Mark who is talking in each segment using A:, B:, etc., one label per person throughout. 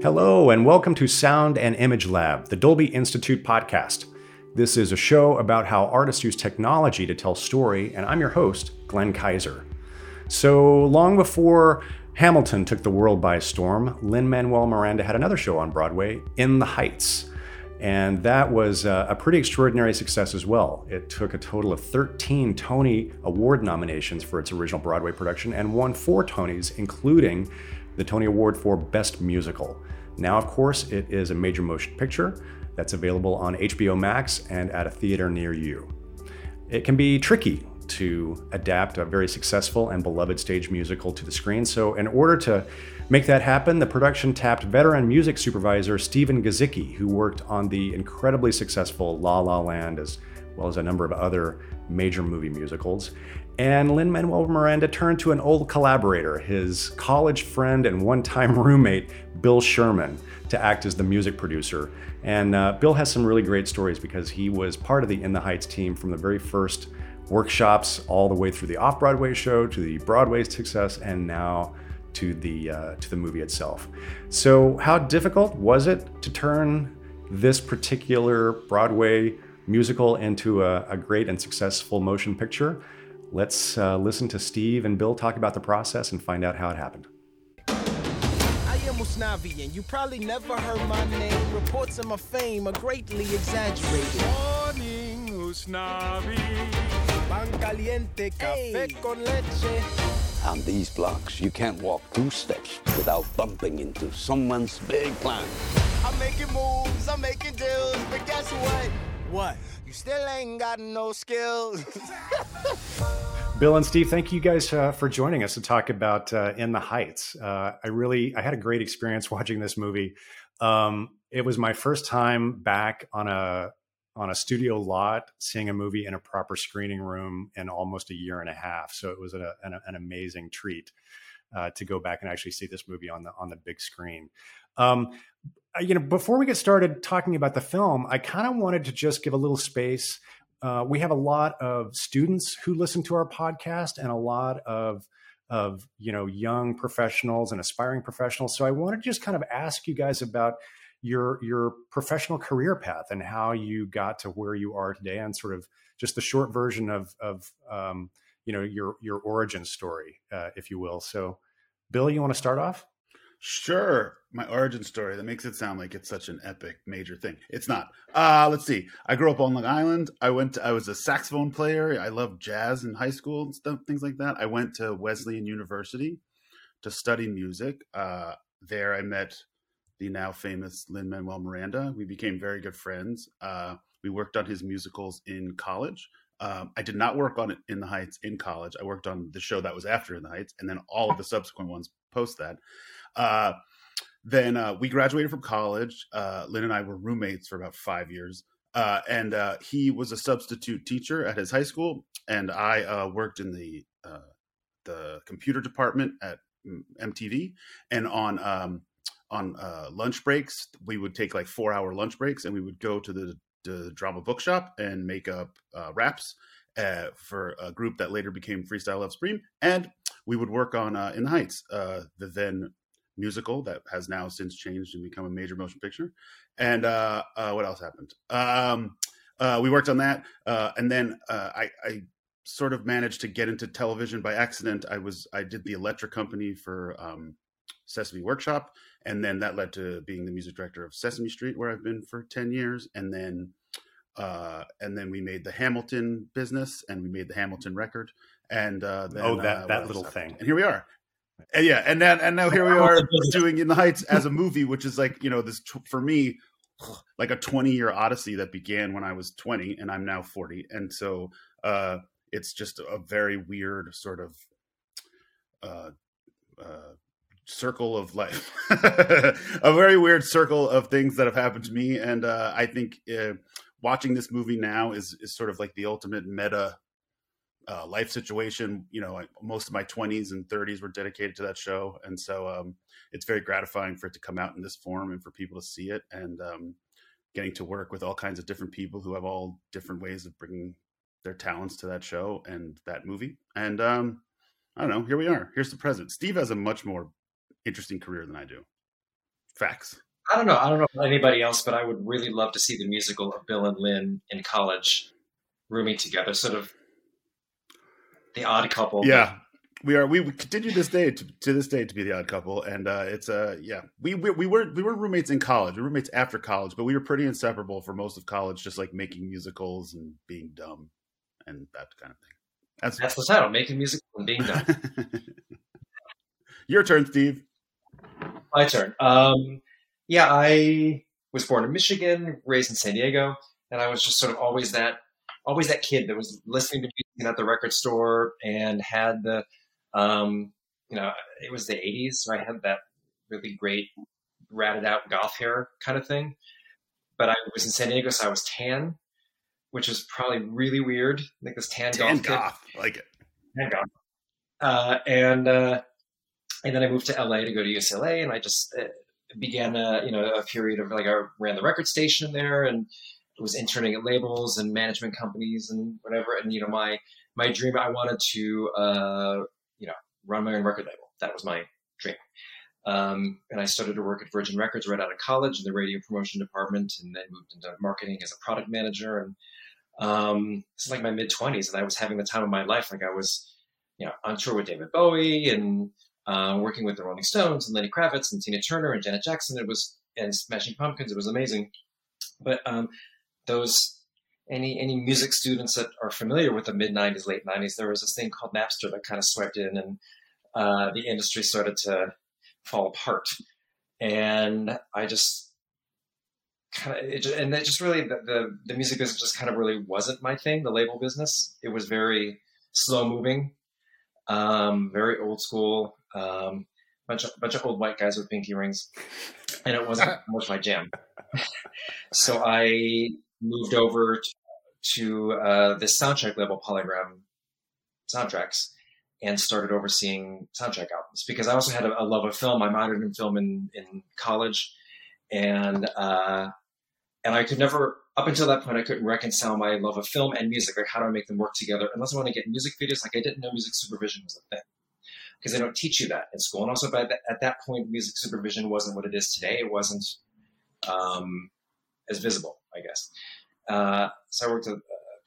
A: Hello, and welcome to Sound and Image Lab, the Dolby Institute podcast. This is a show about how artists use technology to tell story, and I'm your host, Glenn Kiser. So, long before Hamilton took the world by storm, Lin Manuel Miranda had another show on Broadway, In the Heights. And that was uh, a pretty extraordinary success as well. It took a total of 13 Tony Award nominations for its original Broadway production and won four Tonys, including the Tony Award for Best Musical. Now, of course, it is a major motion picture that's available on HBO Max and at a theater near you. It can be tricky to adapt a very successful and beloved stage musical to the screen, so in order to make that happen, the production tapped veteran music supervisor Steven Gizicki, who worked on the incredibly successful La La Land as well as a number of other major movie musicals. And Lin Manuel Miranda turned to an old collaborator, his college friend and one time roommate, Bill Sherman, to act as the music producer. And uh, Bill has some really great stories because he was part of the In the Heights team from the very first workshops all the way through the off Broadway show to the Broadway success and now to the, uh, to the movie itself. So, how difficult was it to turn this particular Broadway musical into a, a great and successful motion picture? Let's uh, listen to Steve and Bill talk about the process and find out how it happened.
B: I am Usnavi, and you probably never heard my name. Reports of my fame are greatly exaggerated.
C: Morning, Usnavi.
B: Pan caliente, café con leche.
D: On these blocks, you can't walk two steps without bumping into someone's big plan.
B: I'm making moves, I'm making deals, but guess what? What? You still ain't got no skills.
A: Bill and Steve, thank you guys uh, for joining us to talk about uh, In the Heights. Uh, I really, I had a great experience watching this movie. Um, it was my first time back on a on a studio lot, seeing a movie in a proper screening room in almost a year and a half. So it was a, an, an, amazing treat uh, to go back and actually see this movie on the on the big screen. Um, you know, before we get started talking about the film, I kind of wanted to just give a little space uh, we have a lot of students who listen to our podcast and a lot of of you know young professionals and aspiring professionals. So i want to just kind of ask you guys about your your professional career path and how you got to where you are today and sort of just the short version of of um, you know your your origin story uh, if you will. So bill you want to start off
C: Sure, my origin story that makes it sound like it's such an epic major thing. It's not. Uh let's see. I grew up on Long Island. I went to, I was a saxophone player. I loved jazz in high school and stuff things like that. I went to Wesleyan University to study music. Uh there I met the now famous Lin Manuel Miranda. We became very good friends. Uh we worked on his musicals in college. Um, I did not work on it in the Heights in college. I worked on the show that was after in the Heights, and then all of the subsequent ones post that. Uh, then uh, we graduated from college. Uh, Lin and I were roommates for about five years. Uh, and uh, he was a substitute teacher at his high school, and I uh, worked in the uh, the computer department at MTV. And on um, on uh, lunch breaks, we would take like four hour lunch breaks, and we would go to the, the drama bookshop and make up uh, raps for a group that later became Freestyle Love Supreme. And we would work on In the Heights, the then musical that has now since changed and become a major motion picture. And uh, uh, what else happened? Um, uh, we worked on that, uh, and then uh, I, I, sort of managed to get into television by accident. I was I did the Electric Company for um, Sesame Workshop, and then that led to being the music director of Sesame Street, where I've been for ten years, and then. Uh, and then we made the Hamilton business, and we made the Hamilton record, and then,
A: oh, that that little thing,
C: and here we are. And yeah, and then and now here we are doing In the Heights as a movie, which is like you know this for me like a 20 year odyssey that began when I was 20 and I'm now 40, and so uh, it's just a very weird sort of uh, uh, circle of life, a very weird circle of things that have happened to me, and uh, I think uh, watching this movie now is is sort of like the ultimate meta uh, life situation. You know, most of my 20s and 30s were dedicated to that show, and so um, it's very gratifying for it to come out in this form and for people to see it, and um, getting to work with all kinds of different people who have all different ways of bringing their talents to that show and that movie. And um, I don't know. Here we are. Here's the present. Steve has a much more interesting career than I do. Facts.
E: I don't know. I don't know about anybody else, but I would really love to see the musical of Bill and Lin in college rooming together, sort of the odd couple.
C: Yeah, we are. We continue this day to, to this day to be the odd couple, and uh, it's uh yeah. We, we we were we were roommates in college. We were roommates after college, but we were pretty inseparable for most of college, just like making musicals and being dumb and that kind of thing.
E: That's, That's the title: making music and being dumb.
C: Your turn, Steve.
E: My turn. Um, yeah, I was born in Michigan, raised in San Diego, and I was just sort of always that always that kid that was listening to music at the record store and had the um, you know it was the 80s so i had that really great ratted out goth hair kind of thing. But i was in san diego so i was tan which was probably really weird. Like this tan,
C: tan
E: goth,
C: goth. Like it.
E: Tan goth. Uh, and uh, and then i moved to la to go to ucla and i just uh, began a you know a period of like I ran the record station there and was interning at labels and management companies and whatever. And you know my my dream I wanted to uh, you know run my own record label. That was my dream. Um, and I started to work at Virgin Records right out of college in the radio promotion department, and then moved into marketing as a product manager. And um, this is like my mid twenties, and I was having the time of my life. Like I was, you know, on tour with David Bowie and uh, working with the Rolling Stones and Lenny Kravitz and Tina Turner and Janet Jackson. It was and Smashing Pumpkins. It was amazing. But um, those any any music students that are familiar with the mid '90s, late '90s, there was this thing called Napster that kind of swept in, and uh, the industry started to fall apart. And I just kind of it, and it just really the, the the music business just kind of really wasn't my thing. The label business it was very slow moving, um, very old school um, bunch of bunch of old white guys with pinky rings, and it wasn't much my jam. so I moved over to, uh, this soundtrack label, Polygram Soundtracks, and started overseeing soundtrack albums because I also had a, a love of film. I minored in film in in college, and uh, and I could never up until that point, I couldn't reconcile my love of film and music. Like, how do I make them work together? Unless I want to get music videos, like I didn't know music supervision was a thing because they don't teach you that in school. And also, by the, at that point, music supervision wasn't what it is today. It wasn't um, as visible, I guess. Uh, so I worked at uh,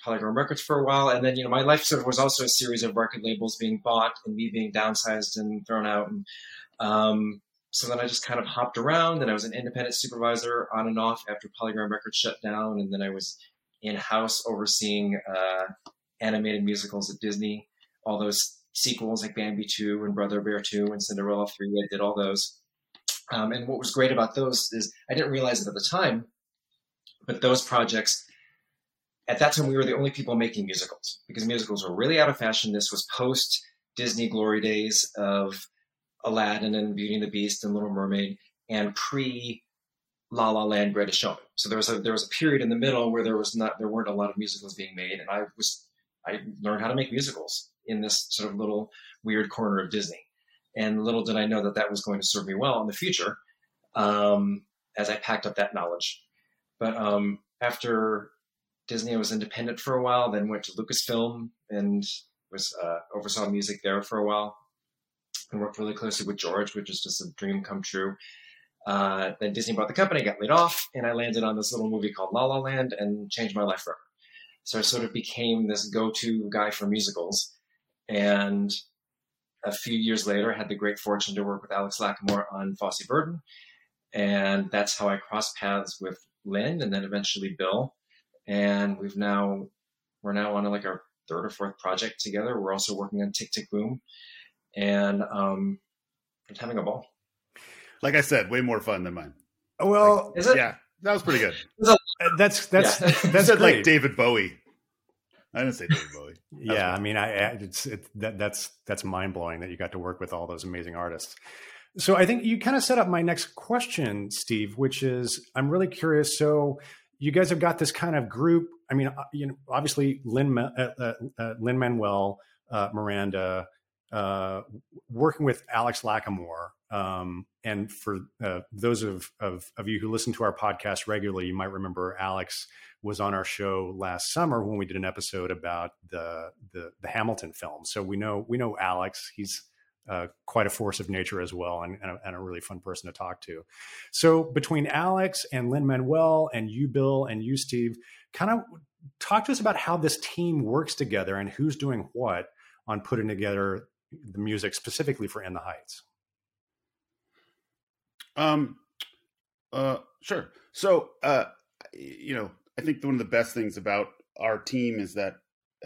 E: Polygram Records for a while, and then you know my life sort of was also a series of record labels being bought and me being downsized and thrown out, and um, so then I just kind of hopped around. And I was an independent supervisor on and off after Polygram Records shut down, and then I was in house overseeing uh, animated musicals at Disney, all those sequels like Bambi 2 and Brother Bear 2 and Cinderella 3. I did all those. Um, and what was great about those is I didn't realize it at the time, but those projects, at that time, we were the only people making musicals because musicals were really out of fashion. This was post Disney glory days of Aladdin and Beauty and the Beast and Little Mermaid and pre La La Land Greatest Showman. So there was a there was a period in the middle where there was not there weren't a lot of musicals being made, and I was I learned how to make musicals in this sort of little weird corner of Disney. And little did I know that that was going to serve me well in the future um, as I packed up that knowledge. But um, after Disney, I was independent for a while, then went to Lucasfilm and was uh, oversaw music there for a while and worked really closely with George, which is just a dream come true. Uh, then Disney bought the company, got laid off, and I landed on this little movie called La La Land and changed my life forever. So I sort of became this go-to guy for musicals and a few years later, I had the great fortune to work with Alex Lacamoire on Fosse Verdon. And that's how I crossed paths with Lin and then eventually Bill. And we've now, we're now on like our third or fourth project together. We're also working on Tick Tick Boom. And um, I'm having a ball.
C: Like I said, way more fun than mine.
A: Well,
E: like, is it?
C: Yeah, that was pretty good.
A: that's that's
E: Yeah.
A: that's
C: said like David Bowie. I didn't say David Bowie.
A: yeah, I mean, I, I it's it, that that's that's mind blowing that you got to work with all those amazing artists. So I think you kind of set up my next question, Steve, which is I'm really curious. So you guys have got this kind of group. I mean, uh, you know, obviously Lin uh, uh, uh, Manuel uh, Miranda uh, working with Alex Lacamoire. Um, and for those of, of of you who listen to our podcast regularly, you might remember Alex was on our show last summer when we did an episode about the the, the Hamilton film. So we know we know Alex. He's uh, quite a force of nature as well, and, and, a, and, a, really fun person to talk to. So between Alex and Lin Manuel and you, Bill, and you, Steve, kind of talk to us about how this team works together and who's doing what on putting together the music specifically for In the Heights.
C: Um, uh, sure. So, uh, you know, I think one of the best things about our team is that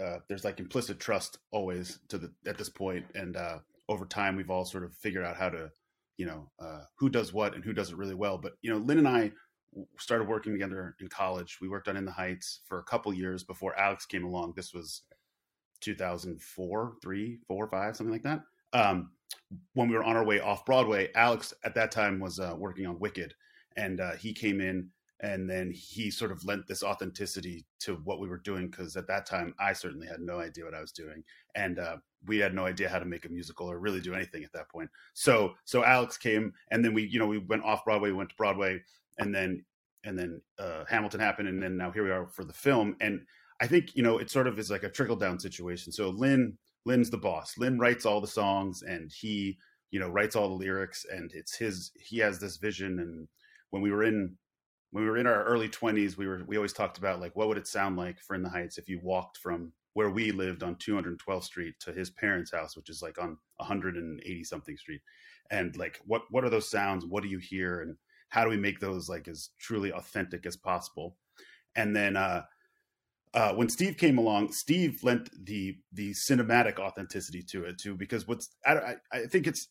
C: uh, there's like implicit trust always to the at this point, and uh, over time we've all sort of figured out how to, you know, uh, who does what and who does it really well. But you know, lin and I started working together in college. We worked on In the Heights for a couple years before Alex came along. This was 2004, three, four, five, something like that. Um, when we were on our way off Broadway, Alex at that time was uh, working on Wicked, and uh, he came in and then he sort of lent this authenticity to what we were doing because at that time I certainly had no idea what I was doing, and uh, we had no idea how to make a musical or really do anything at that point. So so Alex came, and then we you know we went off Broadway, we went to Broadway, and then and then uh, Hamilton happened, and then now here we are for the film, and I think you know it sort of is like a trickle down situation. So Lin Lin's the boss. Lin writes all the songs, and he you know writes all the lyrics, and it's his. He has this vision, and when we were in when we were in our early 20s we were we always talked about like what would it sound like for in the heights if you walked from where we lived on 212th street to his parents house which is like on 180 something street. And like what what are those sounds? What do you hear? And how do we make those like as truly authentic as possible? And then uh uh, when Steve came along, Steve lent the the cinematic authenticity to it too, because what's I, I think it's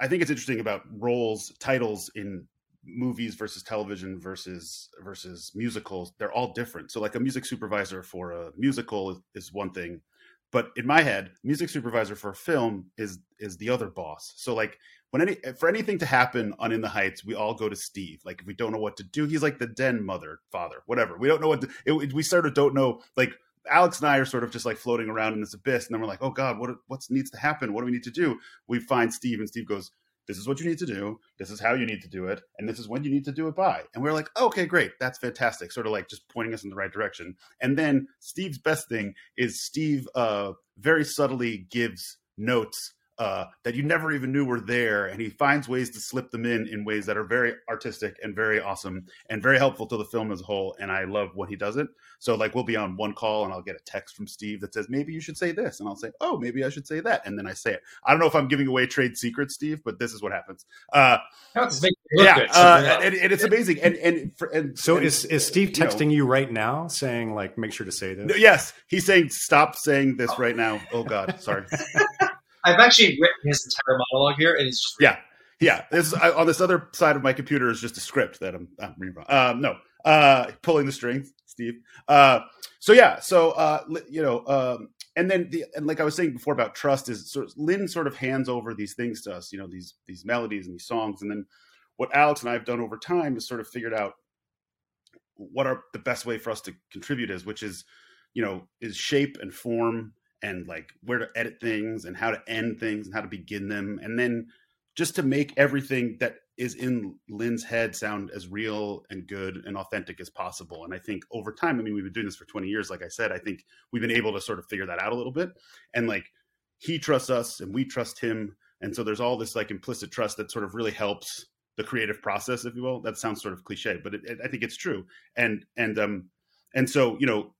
C: I think it's interesting about roles titles in movies versus television versus versus musicals they're all different so like a music supervisor for a musical is, is, one thing but in my head music supervisor for a film is is the other boss so like when any for anything to happen on in the heights we all go to steve like if we don't know what to do he's like the den mother father whatever we don't know what to, it, we sort of don't know like Alex and I are sort of just like floating around in this abyss, and then we're like, "Oh God, what what needs to happen? What do we need to do?" We find Steve, and Steve goes, this is what you need to do. This is how you need to do it. And this is when you need to do it by. And we're like, okay, great. That's fantastic. Sort of like just pointing us in the right direction. And then Steve's best thing is Steve uh, very subtly gives notes uh, that you never even knew were there, and he finds ways to slip them in in ways that are very artistic and very awesome and very helpful to the film as a whole. And I love when he does it. So like we'll be on one call, and I'll get a text from Steve that says maybe you should say this, and I'll say oh maybe I should say that, and then I say it. I don't know if I'm giving away trade secrets, Steve, but this is what happens. Uh, yeah, uh, and, and, it's amazing. And and, for, and
A: so
C: and,
A: is is Steve texting you, know, you, right now saying like make sure to say this?
C: Yes, he's saying stop saying this oh. right now. Oh God, sorry.
E: I've actually written his entire monologue here, and he's just
C: yeah, yeah. This I, on this other side of my computer is just a script that I'm, I'm reading. Um, no, uh, pulling the strings, Steve. Uh, so yeah, so uh, you know, um, and then the and like I was saying before about trust is sort of, Lin sort of hands over these things to us, you know, these these melodies and these songs, and then what Alex and I have done over time is sort of figured out what are the best way for us to contribute is, which is you know, is shape and form and like where to edit things and how to end things and how to begin them and then just to make everything that is in Lin's head sound as real and good and authentic as possible. And I think over time, I mean, we've been doing this for 20 years. Like I said, I think we've been able to sort of figure that out a little bit. And like he trusts us and we trust him. And so there's all this like implicit trust that sort of really helps the creative process, if you will. That sounds sort of cliche, but it, it, I think it's true. And, and, um, and so, you know,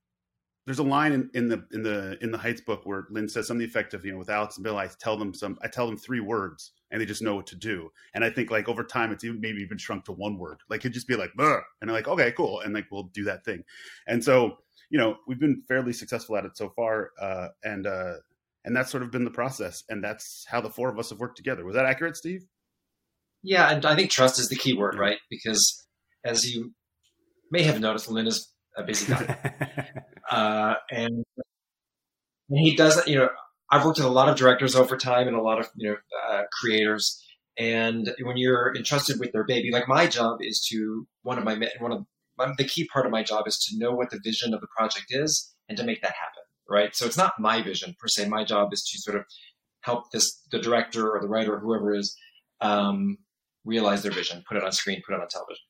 C: there's a line in, in, the in the in the Heights book where Lin says something effective. You know, with Alex and Bill, I tell them some, I tell them three words, and they just know what to do. And I think like over time, it's even maybe even shrunk to one word. Like it'd just be like, Burr! and they're like, okay, cool, and like we'll do that thing. And so you know, we've been fairly successful at it so far, uh, and uh, and that's sort of been the process, and that's how the four of us have worked together. Was that accurate, Steve?
E: Yeah, and I think trust is the key word, right? Because as you may have noticed, Lin is a busy guy. uh, and, and he does, you know, I've worked with a lot of directors over time and a lot of, you know, uh, creators. And when you're entrusted with their baby, like my job is to, one of my, one of the key part of my job is to know what the vision of the project is and to make that happen. Right. So it's not my vision per se. My job is to sort of help this, the director or the writer or whoever is, um, realize their vision, put it on screen, put it on television,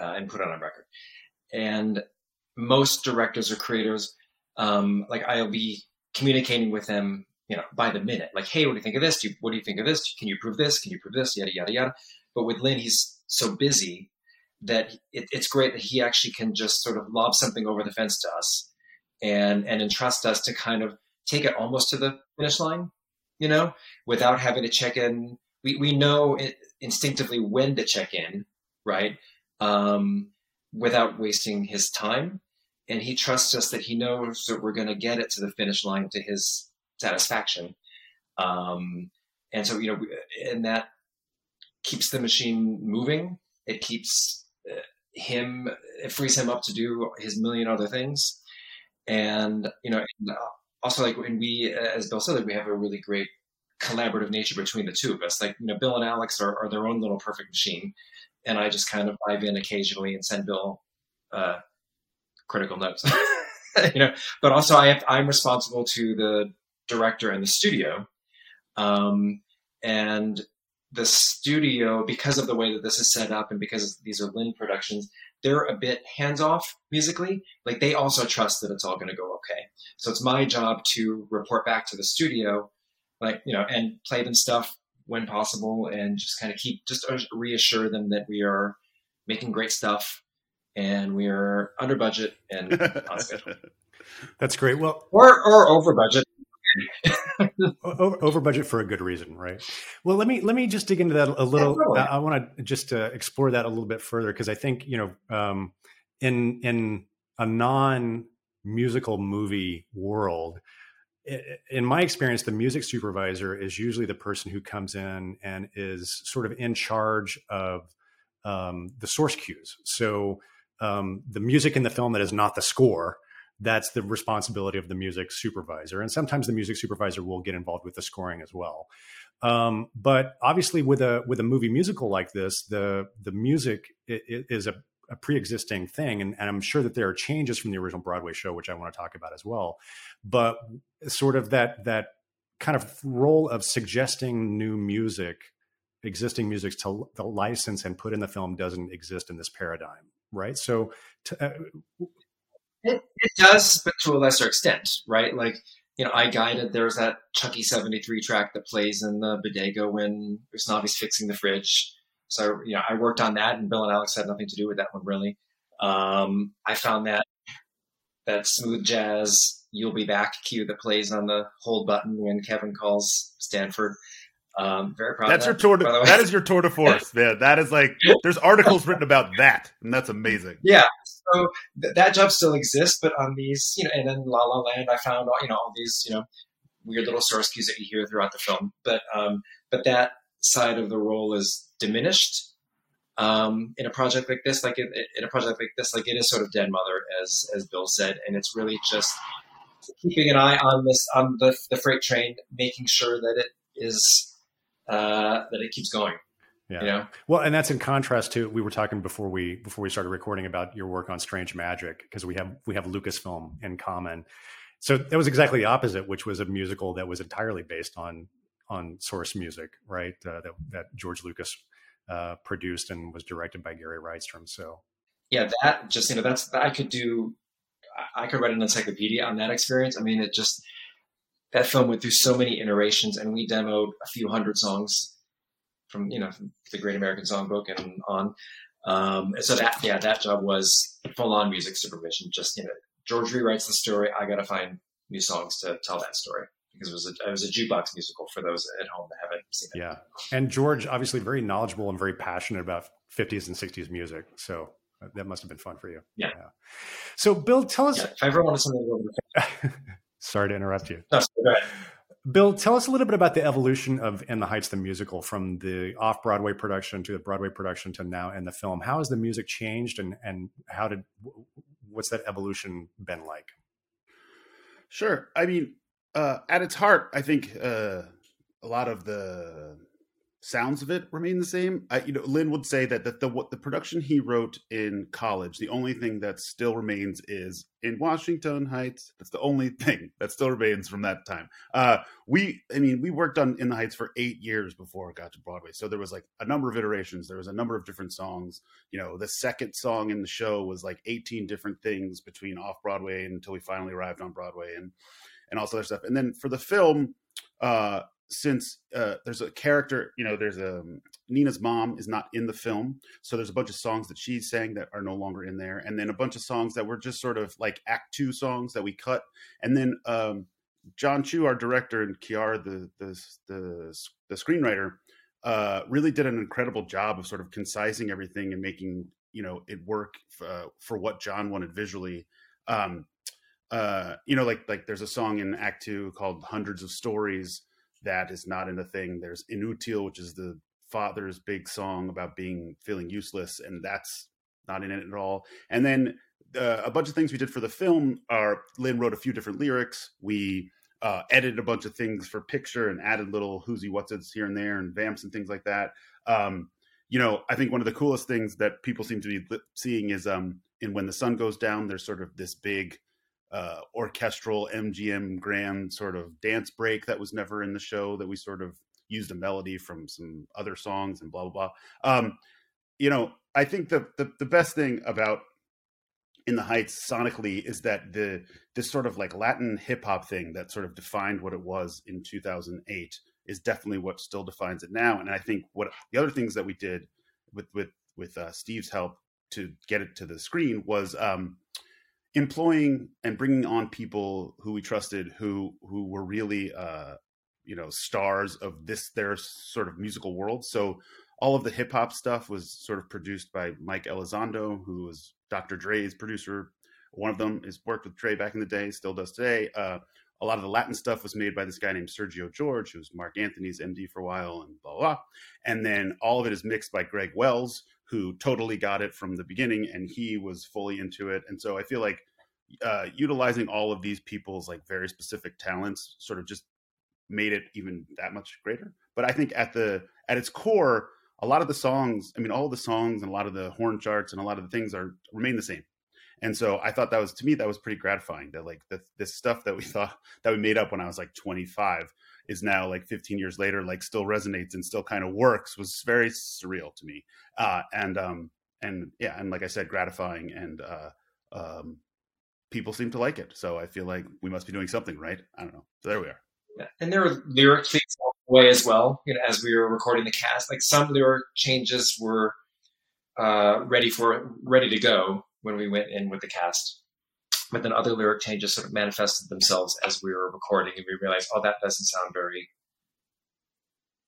E: uh, and put it on record. And most directors or creators, um, like I'll be communicating with them you know, by the minute. Like, hey, what do you think of this? Do you, what do you think of this? Can you prove this? Can you prove this? Yada yada yada. But with Lin, he's so busy that it, it's great that he actually can just sort of lob something over the fence to us and and entrust us to kind of take it almost to the finish line, you know, without having to check in. We we know it, instinctively when to check in, right? Um, without wasting his time, and he trusts us that he knows that we're going to get it to the finish line to his satisfaction. Um, and so you know, and that keeps the machine moving. It keeps uh, him, it frees him up to do his million other things. And, you know, and also like when we, as Bill said, like we have a really great collaborative nature between the two of us. Like, you know, Bill and Alex are, are their own little perfect machine. And I just kind of dive in occasionally and send Bill uh, critical notes. you know, but also I have, I'm responsible to the director and the studio. Um, and the studio, because of the way that this is set up and because these are Lin productions, they're a bit hands off musically. Like they also trust that it's all going to go okay. So it's my job to report back to the studio, like, you know, and play them stuff when possible and just kind of keep, just reassure them that we are making great stuff and we are under budget and on schedule.
A: That's great. Well,
E: or, or over budget
A: over, over, budget for a good reason, right? Well, let me let me just dig into that a little. I, I want to just uh, explore that a little bit further because I think you know, um, in in a non musical movie world, in my experience, the music supervisor is usually the person who comes in and is sort of in charge of um, the source cues. So um, the music in the film that is not the score that's the responsibility of the music supervisor. And sometimes the music supervisor will get involved with the scoring as well. Um, but obviously, with a with a movie musical like this, the the music is a, a pre-existing thing, and, and, I'm sure that there are changes from the original Broadway show, which I want to talk about as well. But sort of that that kind of role of suggesting new music, existing music to the license and put in the film doesn't exist in this paradigm, right? So, to, uh,
E: it, it does, but to a lesser extent, right? Like, you know, I guided, there's that Chucky 73 track that plays in the bodega when Usnavi's fixing the fridge. So, you know, I worked on that and Bill and Alex had nothing to do with that one really. Um, I found that, that smooth jazz, you'll be back cue that plays on the hold button when Kevin calls Stanford. Um, very proud.
C: That's
E: that,
C: your tour. De, that is your tour de force, man. That is like there's articles written about that, and that's amazing.
E: Yeah. So th- that job still exists, but on these, you know, and then La La Land, I found all you know all these you know weird little source cues that you hear throughout the film, but um, but that side of the role is diminished um, in a project like this. Like in, in a project like this, like it is sort of dead mother, as as Bill said, and it's really just keeping an eye on this on the the freight train, making sure that it is uh, that it keeps going.
A: Yeah.
E: You know?
A: Well, and that's in contrast to we were talking before we before we started recording about your work on Strange Magic because we have we have Lucasfilm in common. So that was exactly the opposite, which was a musical that was entirely based on on source music, right? Uh, that that George Lucas uh, produced and was directed by Gary Rydstrom. So
E: yeah, that just you know that's I could do. I could write an encyclopedia on that experience. I mean, it just that film went through so many iterations, and we demoed a few hundred songs from you know from the Great American Songbook and on. Um, and so that yeah, that job was full on music supervision. Just you know, George rewrites the story. I got to find new songs to tell that story because it was a it was a jukebox musical for those at home that haven't seen it.
A: Yeah, and George obviously very knowledgeable and very passionate about 50s and 60s music. So uh, that must have been fun for you.
E: Yeah. yeah.
A: So Bill, tell us.
E: Yeah, if I ever wanted something.
A: Sorry to interrupt you.
E: No,
A: Bill, tell us a little bit about the evolution of In the Heights, the musical, from the off Broadway production to the Broadway production to now in the film. How has the music changed, and and how did what's that evolution been like?
C: Sure. I mean, uh, at its heart, I think uh, a lot of the sounds of it remain the same. I, you know, Lin would say that the, the the production he wrote in college, the only thing that still remains is in Washington Heights. That's the only thing that still remains from that time. Uh, we, I mean, we worked on In the Heights for eight years before it got to Broadway, so there was like a number of iterations. There was a number of different songs. You know, the second song in the show was like eighteen different things between off Broadway until we finally arrived on Broadway, and and all this other stuff. And then for the film uh, since uh, there's a character, you know, there's a um, Nina's mom is not in the film, so there's a bunch of songs that she sang that are no longer in there, and then a bunch of songs that were just sort of like Act Two songs that we cut, and then um, Jon Chu, our director, and Quiara, the the the, the screenwriter, uh, really did an incredible job of sort of concising everything and making you know it work uh, for what Jon wanted visually. Um, uh, you know, like like there's a song in Act Two called "Hundreds of Stories." that is not in the thing. There's Inutil, which is the father's big song about being feeling useless, and that's not in it at all. And then uh, a bunch of things we did for the film are Lin wrote a few different lyrics. We uh, edited a bunch of things for picture and added little who'sy what's it's here and there and vamps and things like that. Um, you know, I think one of the coolest things that people seem to be seeing is um, in when the sun goes down, there's sort of this big uh, orchestral MGM grand sort of dance break that was never in the show that we sort of used a melody from some other songs and blah blah blah. Um, you know, I think the, the the best thing about in the Heights sonically is that the this sort of like Latin hip hop thing that sort of defined what it was in 2008 is definitely what still defines it now. And I think what the other things that we did with with with uh, Steve's help to get it to the screen was um, employing and bringing on people who we trusted who who were really uh you know stars of this their sort of musical world so all of the hip hop stuff was sort of produced by Mike Elizondo who was Dr. Dre's producer one of them has worked with Dre back in the day still does today uh a lot of the Latin stuff was made by this guy named Sergio George, who was Marc Anthony's MD for a while, and blah, blah, blah. And then all of it is mixed by Greg Wells, who totally got it from the beginning, and he was fully into it. And so I feel like uh, utilizing all of these people's like very specific talents sort of just made it even that much greater. But I think at the at its core, a lot of the songs, I mean, all the songs and a lot of the horn charts and a lot of the things are remain the same. And so I thought that was to me that was pretty gratifying that like the, this stuff that we thought that we made up when I was like 25 is now like 15 years later like still resonates and still kind of works was very surreal to me. Uh, and um and yeah and like I said gratifying and uh um people seem to like it. So I feel like we must be doing something right. I don't know. So there we are.
E: Yeah. And there were lyric tweaks way as well. You know, as we were recording the cast, like some lyric changes were uh, ready for ready to go when we went in with the cast. But then other lyric changes sort of manifested themselves as we were recording, and we realized, oh, that doesn't sound very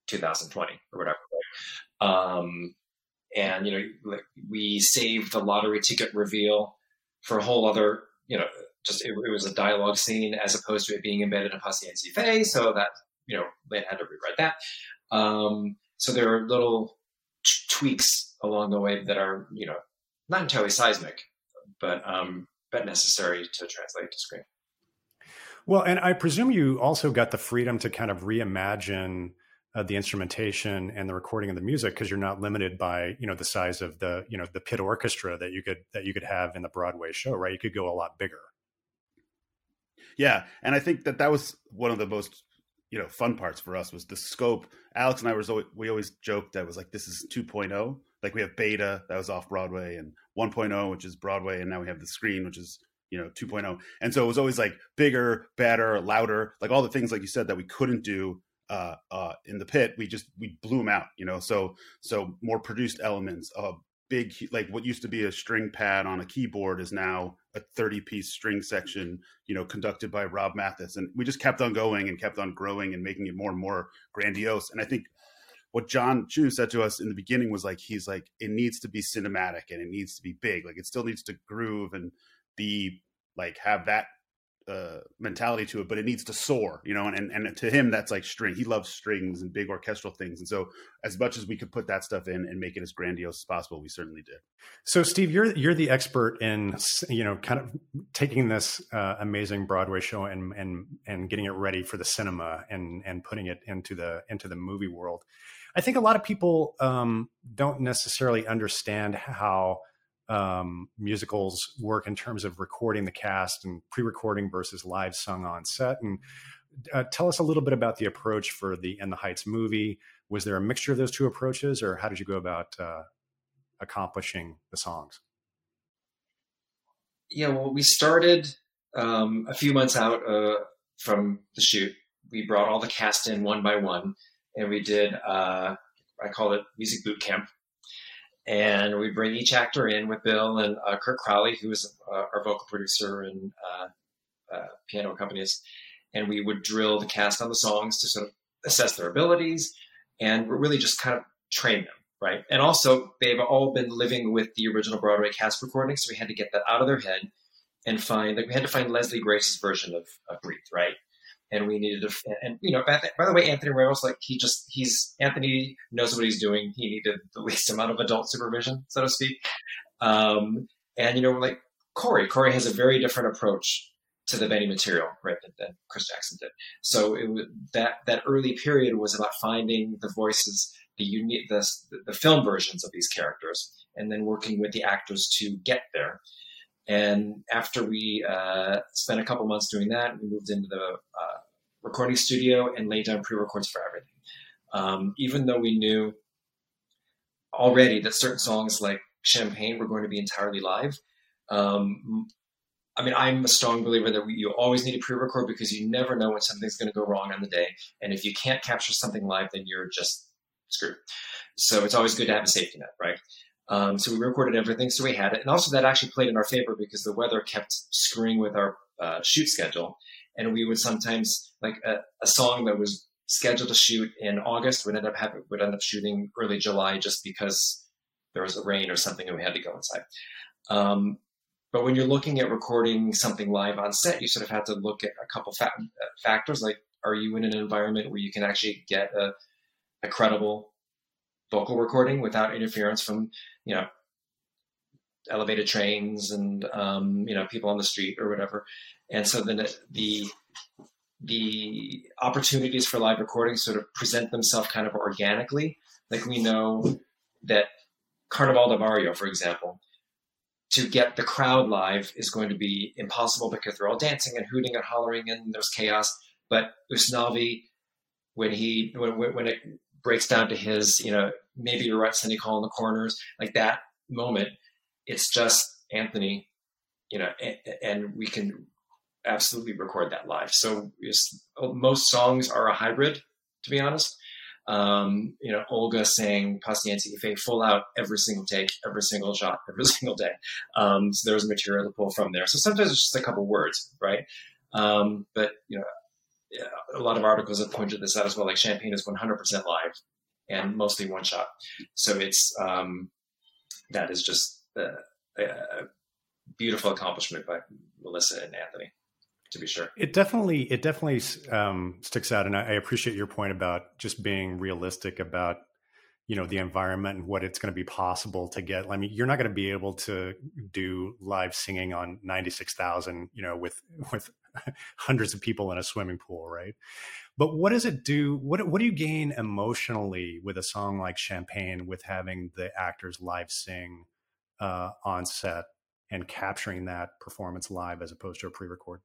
E: 2020 or whatever. Um, and you know, like we saved the lottery ticket reveal for a whole other, you know, just it, it was a dialogue scene as opposed to it being embedded in Paciencia Fe, so that you know they had to rewrite that. Um, so there are little t- tweaks along the way that are you know not entirely seismic, but um, but necessary to translate to screen.
A: Well, and I presume you also got the freedom to kind of reimagine uh, the instrumentation and the recording of the music because you're not limited by you know the size of the you know the pit orchestra that you could that you could have in the Broadway show, right? You could go a lot bigger.
C: Yeah, and I think that that was one of the most you know fun parts for us was the scope. Alex and I was always, we always joked that was like this is 2.0. Like we have Beta that was off Broadway and 1.0 which is Broadway, and now we have the screen which is you know 2.0. And so it was always like bigger, better, louder, like all the things like you said that we couldn't do uh, uh, in the pit, we just we blew them out. You know, so so more produced elements. A big like what used to be a string pad on a keyboard is now a 30 piece string section. You know, conducted by Rob Mathes, and we just kept on going and kept on growing and making it more and more grandiose. And I think what Jon Chu said to us in the beginning was like he's like it needs to be cinematic and it needs to be big. Like it still needs to groove and be like have that uh, mentality to it, but it needs to soar, you know. And, and to him, that's like string. He loves strings and big orchestral things, and so as much as we could put that stuff in and make it as grandiose as possible, we certainly did.
A: So, Steve, you're you're the expert in you know kind of taking this uh, amazing Broadway show and and and getting it ready for the cinema and and putting it into the into the movie world. I think a lot of people um, don't necessarily understand how um, musicals work in terms of recording the cast and pre-recording versus live sung on set. And uh, tell us a little bit about the approach for the In the Heights movie. Was there a mixture of those two approaches, or how did you go about uh, accomplishing the songs?
E: Yeah, well, we started um, a few months out uh, from the shoot we brought all the cast in one by one, and we did uh, I call it music boot camp. And we bring each actor in with Bill and uh, Kurt Crowley, who is uh, our vocal producer and uh, uh, piano accompanist, and we would drill the cast on the songs to sort of assess their abilities and really just kind of train them, right? And also, they've all been living with the original Broadway cast recording, so we had to get that out of their head and find like we had to find Leslie Grace's version of, of Breathe, right? And we needed to, and you know, by the, way, Anthony Ramos, like he just, he's, Anthony knows what he's doing. He needed the least amount of adult supervision, so to speak. Um, and, you know, like Corey, Corey has a very different approach to the Benny material, right, than, than Chris Jackson did. So it was, that, that early period was about finding the voices, the unique, the, the film versions of these characters, and then working with the actors to get there. And after we uh, spent a couple months doing that, we moved into the uh, recording studio and laid down pre-records for everything. Um, even though we knew already that certain songs like Champagne were going to be entirely live. Um, I mean, I'm a strong believer that we, you always need to pre-record because you never know when something's going to go wrong on the day. And if you can't capture something live, then you're just screwed. So it's always good to have a safety net, right? Um, so we recorded everything, so we had it, and also that actually played in our favor because the weather kept screwing with our uh, shoot schedule, and we would sometimes like a, a, song that was scheduled to shoot in August would end up having would end up shooting early July just because there was a rain or something and we had to go inside. Um, but when you're looking at recording something live on set, you sort of have to look at a couple fa- factors like are you in an environment where you can actually get a, a credible vocal recording without interference from you know elevated trains and um, you know people on the street or whatever. And so then the the opportunities for live recording sort of present themselves kind of organically. Like we know that Carnival de barrio for example to get the crowd live is going to be impossible because they're all dancing and hooting and hollering and there's chaos. But usnavi when he when, when it breaks down to his, you know, maybe you're right, Cindy Call in the corners, like that moment. It's just Anthony, you know, and, and we can absolutely record that live. So most songs are a hybrid, to be honest. Um, you know, Olga sang Paciencia y Fe full out every single take, every single shot, every single day. Um, so there's material to pull from there. So sometimes it's just a couple words, right? Um, but you know, a lot of articles have pointed this out as well. Like Champagne is 100% live and mostly one shot. So it's um, that is just a, a, beautiful accomplishment by Melissa and Anthony, to be sure.
A: It definitely it definitely um, sticks out, and I, I appreciate your point about just being realistic about you know the environment and what it's going to be possible to get i mean you're not going to be able to do live singing on 96000 you know with with hundreds of people in a swimming pool right? But what does it do what what do you gain emotionally with a song like champagne with having the actors live sing uh, on set and capturing that performance live as opposed to a pre-record?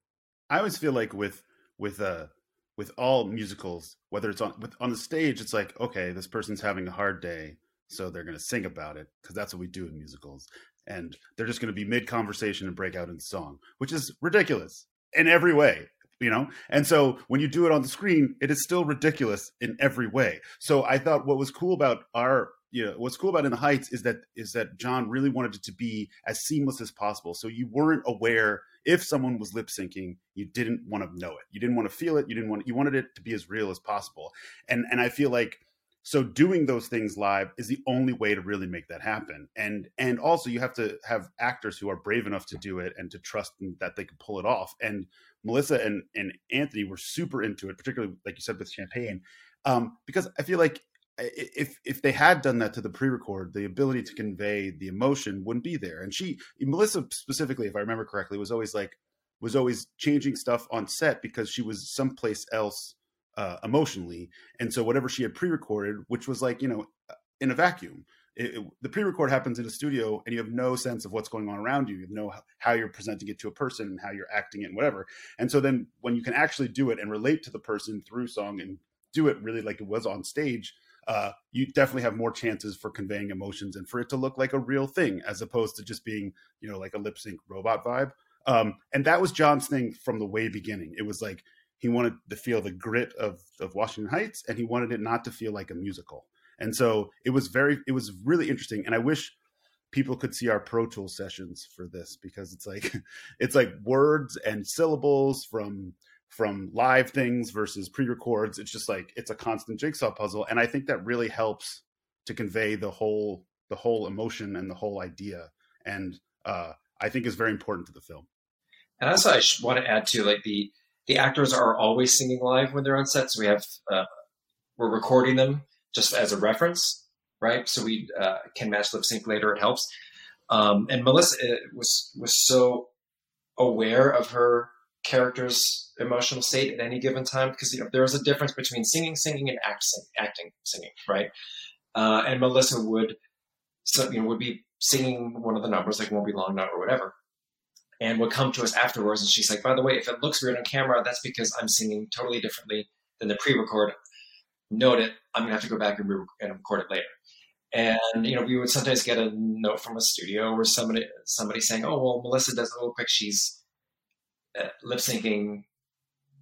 C: I always feel like with with uh with all musicals, whether it's on with, on the stage, it's like okay, this person's having a hard day, so they're going to sing about it because that's what we do in musicals, and they're just going to be mid conversation and break out in song, which is ridiculous in every way, you know. And so when you do it on the screen, it is still ridiculous in every way. So I thought what was cool about our you know what's cool about in the heights is that is that jon really wanted it to be as seamless as possible so you weren't aware if someone was lip syncing, you didn't want to know it. You didn't want to feel it. You didn't want you wanted it to be as real as possible. And and I feel like so doing those things live is the only way to really make that happen. And and also you have to have actors who are brave enough to do it and to trust that they can pull it off. And Melissa and and Anthony were super into it, particularly like you said with Champagne, um, because I feel like if if they had done that to the pre-record, the ability to convey the emotion wouldn't be there. And she, Melissa specifically, if I remember correctly, was always like was always changing stuff on set because she was someplace else uh, emotionally, and so whatever she had pre-recorded, which was like you know in a vacuum. It, it, the pre-record happens in a studio, and you have no sense of what's going on around you. You know how you're presenting it to a person and how you're acting it, and whatever. And so then, when you can actually do it and relate to the person through song and do it really like it was on stage, uh, you definitely have more chances for conveying emotions and for it to look like a real thing as opposed to just being, you know, like a lip sync robot vibe. Um, and that was Jon's thing from the way beginning. It was like he wanted to feel the grit of of Washington Heights, and he wanted it not to feel like a musical. And so it was very, it was really interesting. And I wish people could see our Pro Tool sessions for this because it's like, it's like words and syllables from from live things versus pre-records. It's just like it's a constant jigsaw puzzle, and I think that really helps to convey the whole the whole emotion and the whole idea. And uh, I think is very important to the film.
E: And also, I want to add to like the the actors are always singing live when they're on set. So we have uh, we're recording them just as a reference, right? So we uh, can match lip sync later. It helps. Um, and Melissa uh, was was so aware of her character's emotional state at any given time because you know there is a difference between singing, singing, and acting, acting, singing, right? Uh, and Melissa would, so you know, would be singing one of the numbers, like "Won't Be Long Now" or whatever, and would come to us afterwards, and she's like, "By the way, if it looks weird on camera, that's because I'm singing totally differently than the pre-record note it. I'm gonna have to go back and, re- and record it later. And you know, we would sometimes get a note from a studio or somebody somebody saying, "Oh, well, Melissa does it real quick. She's uh, lip syncing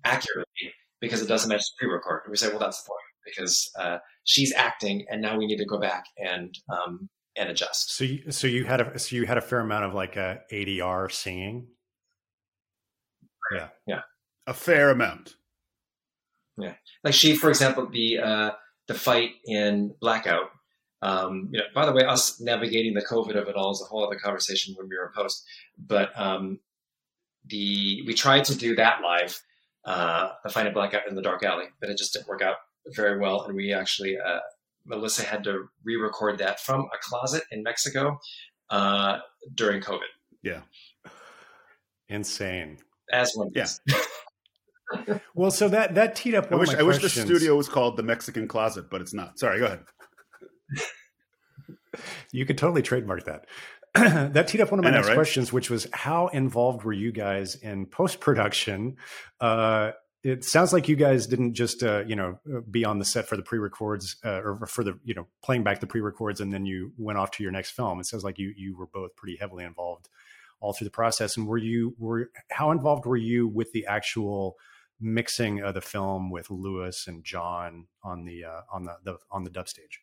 E: accurately because it doesn't match the pre-record." And we say, "Well, that's the point because uh, she's acting, and now we need to go back and um, and adjust."
A: So, you, so you had a so you had a fair amount of like a ADR singing.
E: Yeah, yeah,
C: a fair amount.
E: Yeah, like she, for example, the uh, the fight in Blackout. Um, you know, by the way, us navigating the COVID of it all is a whole other conversation when we were post. But um, the we tried to do that live, uh, the fight in Blackout in the dark alley, but it just didn't work out very well, and we actually uh, Melissa had to re-record that from a closet in Mexico uh, during COVID.
C: Yeah,
A: insane.
E: As one,
C: yeah.
A: well, so that that teed up.
C: I wish
A: I
C: wish the studio was called the Mexican Closet, but it's not. Sorry, go ahead.
A: you could totally trademark that. that teed up one of my
C: know,
A: next
C: right?
A: questions, which was how involved were you guys in post production? Uh, it sounds like you guys didn't just uh, you know be on the set for the pre-records uh, or for the you know playing back the pre-records and then you went off to your next film. It sounds like you you were both pretty heavily involved all through the process. And were you were how involved were you with the actual mixing of the film with Lewis and Jon on the uh, on the, the on the dub stage?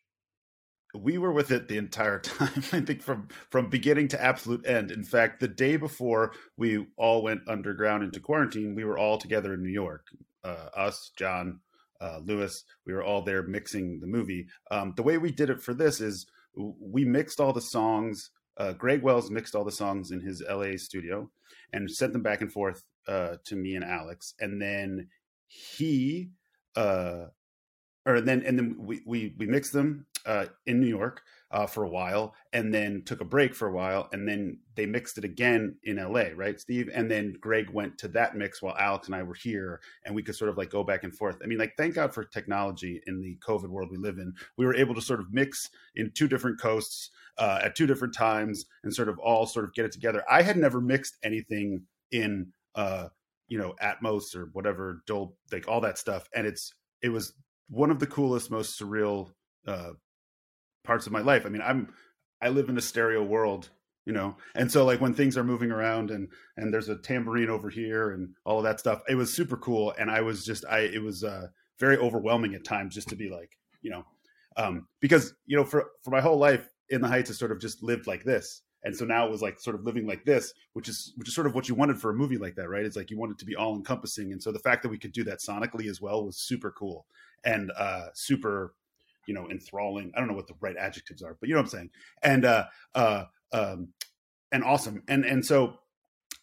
C: We were with it the entire time. I think from from beginning to absolute end. In fact, the day before we all went underground into quarantine, we were all together in New York. Uh, us, Jon, uh, Lewis, we were all there mixing the movie. Um, the way we did it for this is we mixed all the songs. Uh, Greg Wells mixed all the songs in his LA studio and sent them back and forth uh, to me and Alex, and then he, uh, or then and then we we we mixed them uh, in New York uh, for a while, and then took a break for a while, and then they mixed it again in LA, right, Steve? And then Greg went to that mix while Alex and I were here, and we could sort of like go back and forth. I mean, like thank God for technology in the COVID world we live in. We were able to sort of mix in two different coasts uh, at two different times, and sort of all sort of get it together. I had never mixed anything in uh, you know, Atmos or whatever, Dol, like all that stuff. And it's it was one of the coolest, most surreal uh, parts of my life. I mean, I'm I live in a stereo world, you know, and so like when things are moving around and and there's a tambourine over here and all of that stuff, it was super cool. And I was just I it was uh, very overwhelming at times just to be like, you know, um, because you know for for my whole life in the Heights, I sort of just lived like this and so now it was like sort of living like this which is which is sort of what you wanted for a movie like that right it's like you wanted it to be all encompassing and so the fact that we could do that sonically as well was super cool and uh super you know enthralling i don't know what the right adjectives are but you know what i'm saying? And uh uh um and awesome. And and so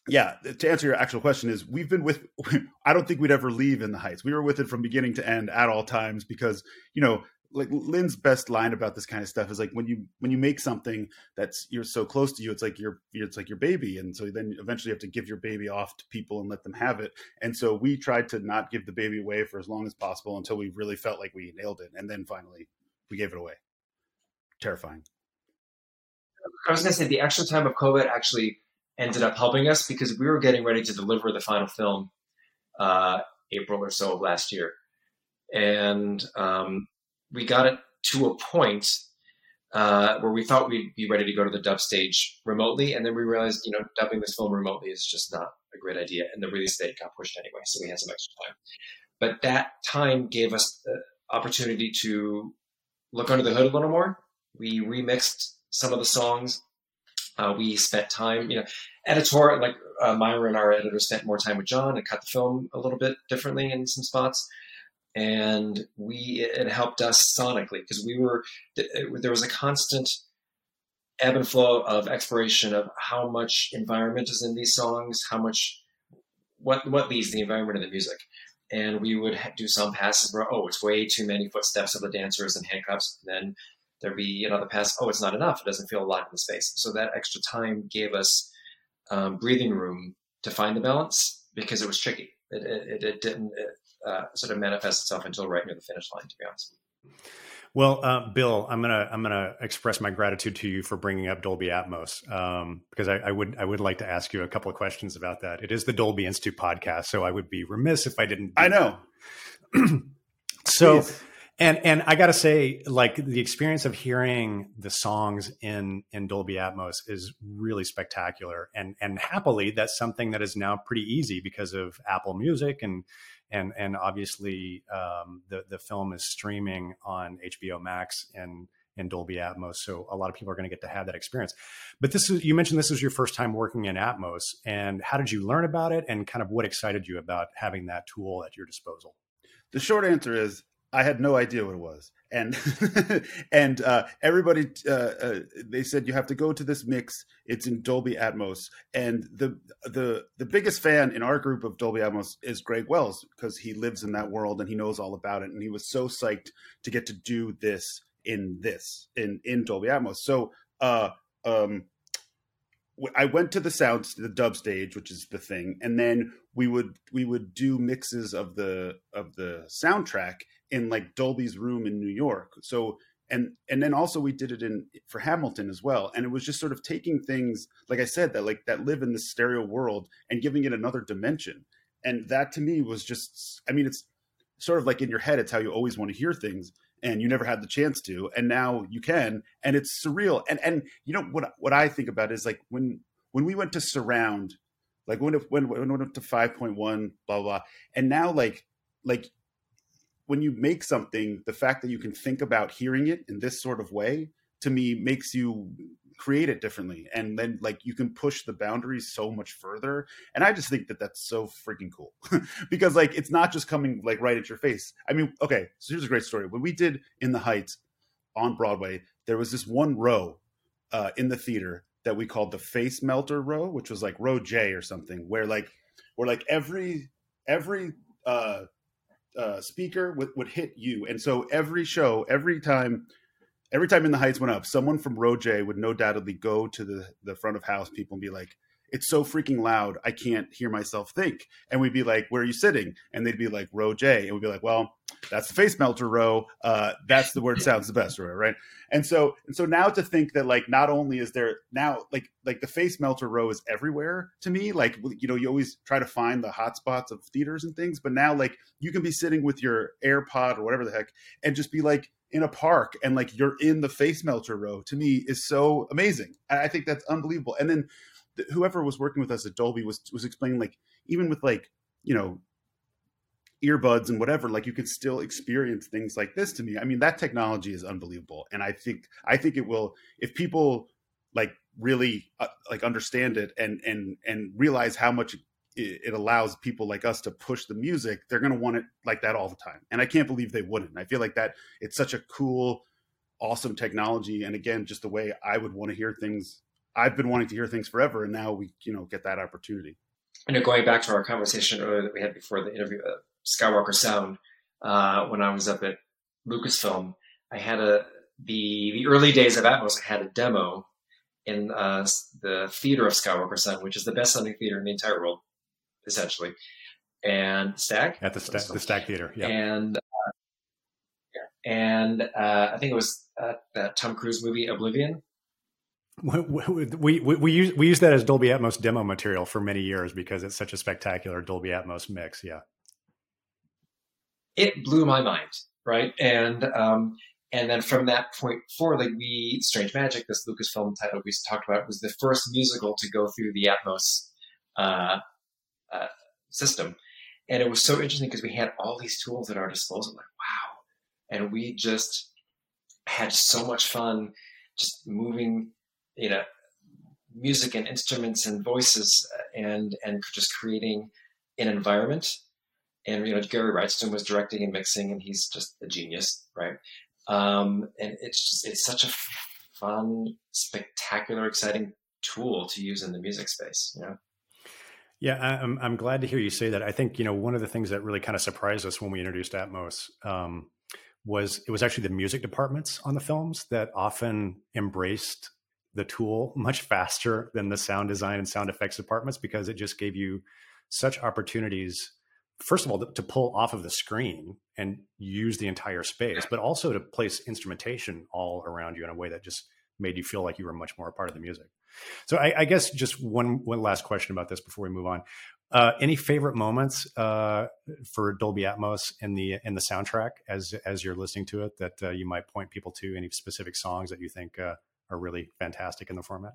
C: yeah to answer your actual question is we've been with i don't think we'd ever leave in the heights. We were with it from beginning to end at all times because you know like Lin's best line about this kind of stuff is like when you when you make something that's you're so close to you, it's like your it's like your baby, and so then eventually you have to give your baby off to people and let them have it. And so we tried to not give the baby away for as long as possible until we really felt like we nailed it, and then finally we gave it away. Terrifying.
E: I was to say the extra time of COVID actually ended up helping us because we were getting ready to deliver the final film uh, April or so of last year, and um, we got it to a point uh, where we thought we'd be ready to go to the dub stage remotely, and then we realized, you know, dubbing this film remotely is just not a great idea, and the release date got pushed anyway, so we had some extra time. But that time gave us the opportunity to look under the hood a little more. We remixed some of the songs. Uh, we spent time, you know, editor like uh, and our editor, spent more time with Jon and cut the film a little bit differently in some spots and we it helped us sonically because we were there was a constant ebb and flow of exploration of how much environment is in these songs, how much what what leads the environment of the music, and we would do some passes where oh it's way too many footsteps of the dancers and handcuffs, and then there'd be another pass oh it's not enough it doesn't feel alive in the space. So that extra time gave us um, breathing room to find the balance because it was tricky. It, it, it didn't it, uh, sort of manifest itself until right near the finish line, to be honest.
A: Well, uh, Bill, I'm gonna I'm gonna express my gratitude to you for bringing up Dolby Atmos um, because I, I, would I would like to ask you a couple of questions about that. It is the Dolby Institute podcast, so I would be remiss if I didn't.
C: I know.
A: so, Please. and and I got to say, like the experience of hearing the songs in in Dolby Atmos is really spectacular, and and happily, that's something that is now pretty easy because of Apple Music and and and obviously um, the the film is streaming on HBO Max and in Dolby Atmos, so a lot of people are going to get to have that experience. But this is you mentioned this is your first time working in Atmos, and how did you learn about it, and kind of what excited you about having that tool at your disposal?
C: The short answer is I had no idea what it was, and and uh, everybody uh, uh, they said you have to go to this mix. It's in Dolby Atmos, and the the the biggest fan in our group of Dolby Atmos is Greg Wells because he lives in that world and he knows all about it, and he was so psyched to get to do this in this in in Dolby Atmos. So uh, um, I went to the sound the dub stage, which is the thing, and then we would we would do mixes of the of the soundtrack in like Dolby's room in New York. So and and then also we did it in for Hamilton as well, and it was just sort of taking things like I said that like that live in the stereo world and giving it another dimension. And that to me was just I mean it's sort of like in your head it's how you always want to hear things and you never had the chance to and now you can and it's surreal and and you know what what i think about is like when when we went to surround like when when when we went up to 5.1 blah blah and now like like when you make something the fact that you can think about hearing it in this sort of way to me makes you create it differently. And then like you can push the boundaries so much further. And i just think that that's so freaking cool. Because like it's not just coming like right at your face. I mean okay so here's a great story. When we did in the heights on broadway there was this one row uh, in the theater that we called the face melter row which was like row j or something where like where like every every uh, uh speaker would, would hit you. And so every show every time every time in the heights went up, someone from Row J would no doubtedly go to the the front of house people and be like, "It's so freaking loud, I can't hear myself think." And we'd be like, "Where are you sitting?" And they'd be like, "Row J," and we'd be like, "Well, that's the face melter row. Uh, that's the word sounds the best, row, right?" And so and so now to think that like not only is there now like like the face melter row is everywhere to me. Like you know, you always try to find the hot spots of theaters and things, but now like you can be sitting with your AirPod or whatever the heck and just be like in a park and like you're in the face melter row to me is so amazing. I think that's unbelievable. And then th- whoever was working with us at Dolby was was explaining like even with like you know earbuds and whatever like you could still experience things like this to me i mean that technology is unbelievable and i think i think it will if people like really uh, like understand it and and and realize how much it, allows people like us to push the music, they're going to want it like that all the time. And I can't believe they wouldn't. I feel like that it's such a cool, awesome technology. And again, just the way I would want to hear things. I've been wanting to hear things forever, and now we, you know, get that opportunity.
E: You know, going back to our conversation earlier that we had before the interview, uh, Skywalker Sound. Uh, when I was up at Lucasfilm, I had a the the early days of Atmos. I had a demo in uh, the theater of Skywalker Sound, which is the best sounding theater in the entire world essentially, and Stack
A: at the Stack the Stag Theater, yeah,
E: and uh, yeah, and uh, I think it was uh, that Tom Cruise movie Oblivion.
A: We, we, we, use we use that as Dolby Atmos demo material for many years because it's such a spectacular Dolby Atmos mix. Yeah,
E: it blew my mind, right? And um, And then from that point forward, like we, Strange Magic, this Lucasfilm title we talked about, was the first musical to go through the Atmos uh, uh, system. And it was so interesting because we had all these tools at our disposal. Like, wow. And we just had so much fun just moving, you know, music and instruments and voices uh, and and just creating an environment. And you know, Gary Rydstrom was directing and mixing, and he's just a genius, right? Um, and it's just it's such a fun, spectacular, exciting tool to use in the music space. You know?
A: Yeah, I'm I'm glad to hear you say that. I think you know one of the things that really kind of surprised us when we introduced Atmos um, was it was actually the music departments on the films that often embraced the tool much faster than the sound design and sound effects departments because it just gave you such opportunities first of all to pull off of the screen and use the entire space but also to place instrumentation all around you in a way that just made you feel like you were much more a part of the music so i, I guess just one one last question about this before we move on uh, any favorite moments uh, for Dolby Atmos in the in the soundtrack as as you're listening to it that uh, you might point people to? Any specific songs that you think uh, are really fantastic in the format?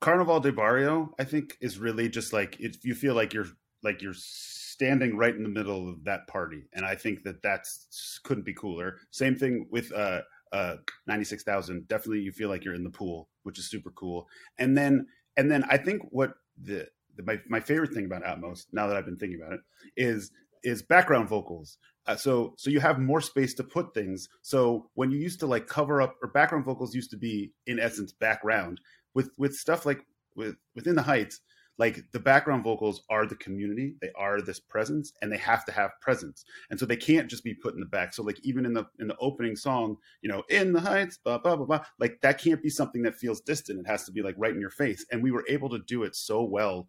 C: Carnaval de Barrio, I think, is really just like it, you feel like you're like you're standing right in the middle of that party, and I think that that's couldn't be cooler. Same thing with uh, uh, ninety six thousand. Definitely, you feel like you're in the pool, which is super cool. And then and then I think what the, the my my favorite thing about Atmos, now that I've been thinking about it, is is background vocals. Uh, so so you have more space to put things. So when you used to like cover up or background vocals used to be in essence background with with stuff like with within the heights like the background vocals are the community they are this presence and they have to have presence. And so they can't just be put in the back. So like even in the in the opening song you know in the heights blah blah blah blah like that can't be something that feels distant. It has to be like right in your face. And we were able to do it so well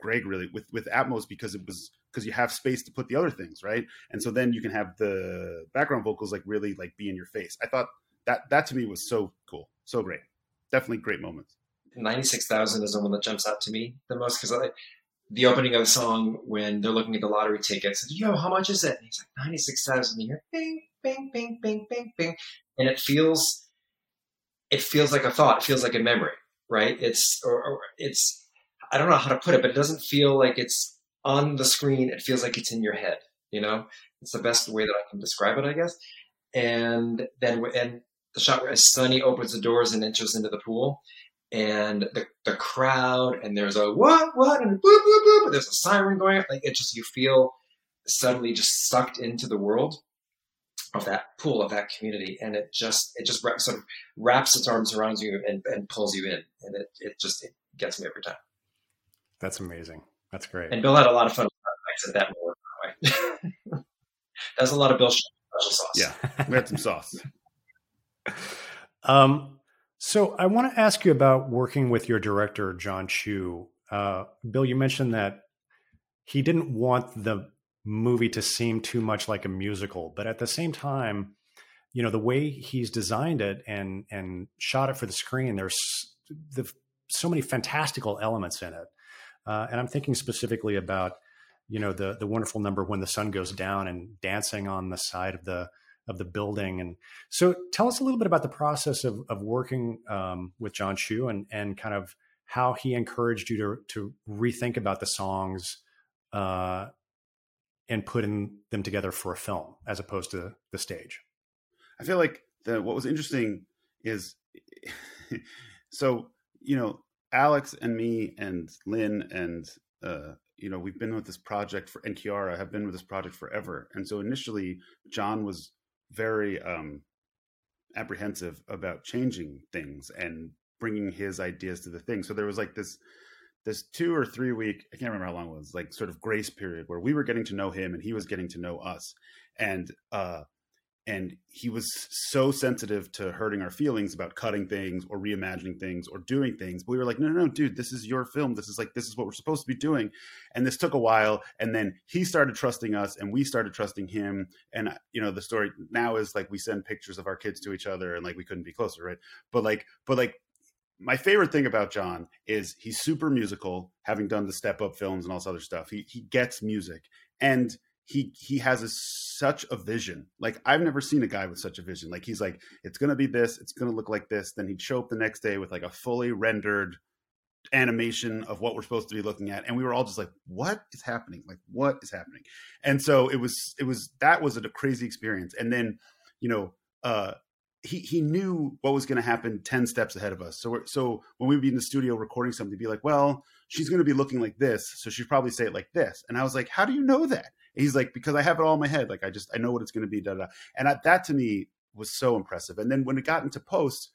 C: greg really with with atmos because it was because you have space to put the other things, right? And so then you can have the background vocals like really like be in your face. I thought that that to me was so cool, so great. Definitely great moments.
E: Ninety six thousand is the one that jumps out to me the most because I the opening of the song when they're looking at the lottery tickets. Yo, how much is it? And he's like ninety six thousand. You hear bing, bing, bing, bing, bing, bing, and it feels it feels like a thought. It feels like a memory, right? It's or, or it's I don't know how to put it, but it doesn't feel like it's on the screen, it feels like it's in your head. You know, it's the best way that I can describe it, I guess. And then, and the shot where Sonny opens the doors and enters into the pool, and the, the crowd, and there's a what, what, and boop, boop, boop, and there's a siren going Like it just, you feel suddenly just sucked into the world of that pool of that community. And it just it just sort of wraps its arms around you and, and pulls you in. And it, it just it gets me every time
A: that's amazing that's great.
E: And Bill had a lot of fun with that way. That's a lot of Bill special sauce.
C: Yeah, we had some sauce.
A: Um, so I want to ask you about working with your director, Jon Chu. Uh, Bill, you mentioned that he didn't want the movie to seem too much like a musical, but at the same time, you know, the way he's designed it and and shot it for the screen, there's the, so many fantastical elements in it. Uh, and I'm thinking specifically about, you know, the the wonderful number when the sun goes down and dancing on the side of the of the building. And so, tell us a little bit about the process of of working um, with Jon Chu and and kind of how he encouraged you to to rethink about the songs uh, and putting them together for a film as opposed to the stage.
C: I feel like the, what was interesting is so you know Alex and me and Lin and uh, you know we've been with this project for and Quiara have been with this project forever. And so initially, Jon was very um, apprehensive about changing things and bringing his ideas to the thing. So there was like this this two or three week I can't remember how long it was like sort of grace period where we were getting to know him and he was getting to know us. And uh, and he was so sensitive to hurting our feelings about cutting things or reimagining things or doing things but we were like no no no dude this is your film. This is like this is what we're supposed to be doing. And this took a while and then he started trusting us and we started trusting him. And you know the story now is like we send pictures of our kids to each other and like we couldn't be closer right? But like but like my favorite thing about Jon is he's super musical, having done the step up films and all this other stuff. He he gets music, and he he has a, such a vision. Like I've never seen a guy with such a vision. Like he's like, it's gonna be this, it's gonna look like this. Then he'd show up the next day with like a fully rendered animation of what we're supposed to be looking at and we were all just like what is happening like what is happening and so it was it was that was a crazy experience and then you know uh he he knew what was going to happen 10 steps ahead of us so so when we'd be in the studio recording something be like well she's going to be looking like this so she'd probably say it like this and i was like how do you know that he's like because i have it all in my head like i just i know what it's going to be da, da. and I, that to me was so impressive and then when it got into post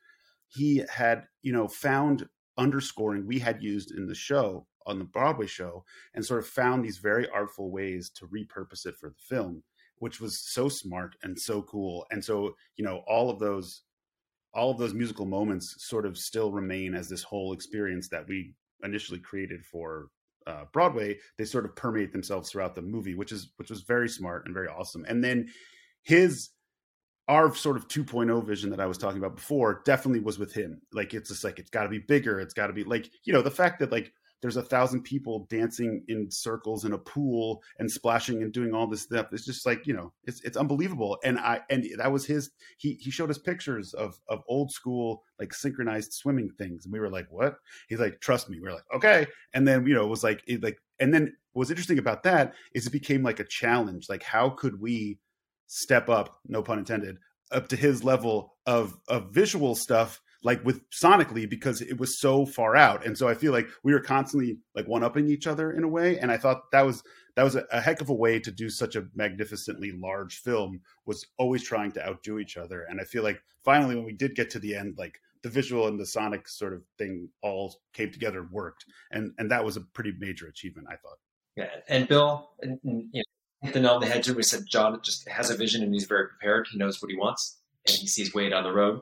C: he had you know found underscoring we had used in the show on the Broadway show and sort of found these very artful ways to repurpose it for the film, which was so smart and so cool. And so, you know, all of those all of those musical moments sort of still remain as this whole experience that we initially created for uh, Broadway. They sort of permeate themselves throughout the movie, which is which was very smart and very awesome. And then his our sort of 2.0 vision that I was talking about before definitely was with him. Like it's just like it's got to be bigger. It's got to be like you know the fact that like there's a thousand people dancing in circles in a pool and splashing and doing all this stuff. It's just like you know it's it's unbelievable. And I and that was his. He he showed us pictures of of old school like synchronized swimming things, and we were like, what? He's like, trust me. We are like, okay. And then you know it was like it like and then what's interesting about that is it became like a challenge. Like how could we step up, no pun intended, up to his level of of visual stuff like with sonically because it was so far out and so i feel like we were constantly like one upping each other in a way and i thought that was that was a, a, heck of a way to do such a magnificently large film was always trying to outdo each other and i feel like finally when we did get to the end like the visual and the sonic sort of thing all came together and worked and and that was a pretty major achievement i thought
E: yeah and bill you know the nail on the head. We said Jon just has a vision and he's very prepared. He knows what he wants and he sees way down the road.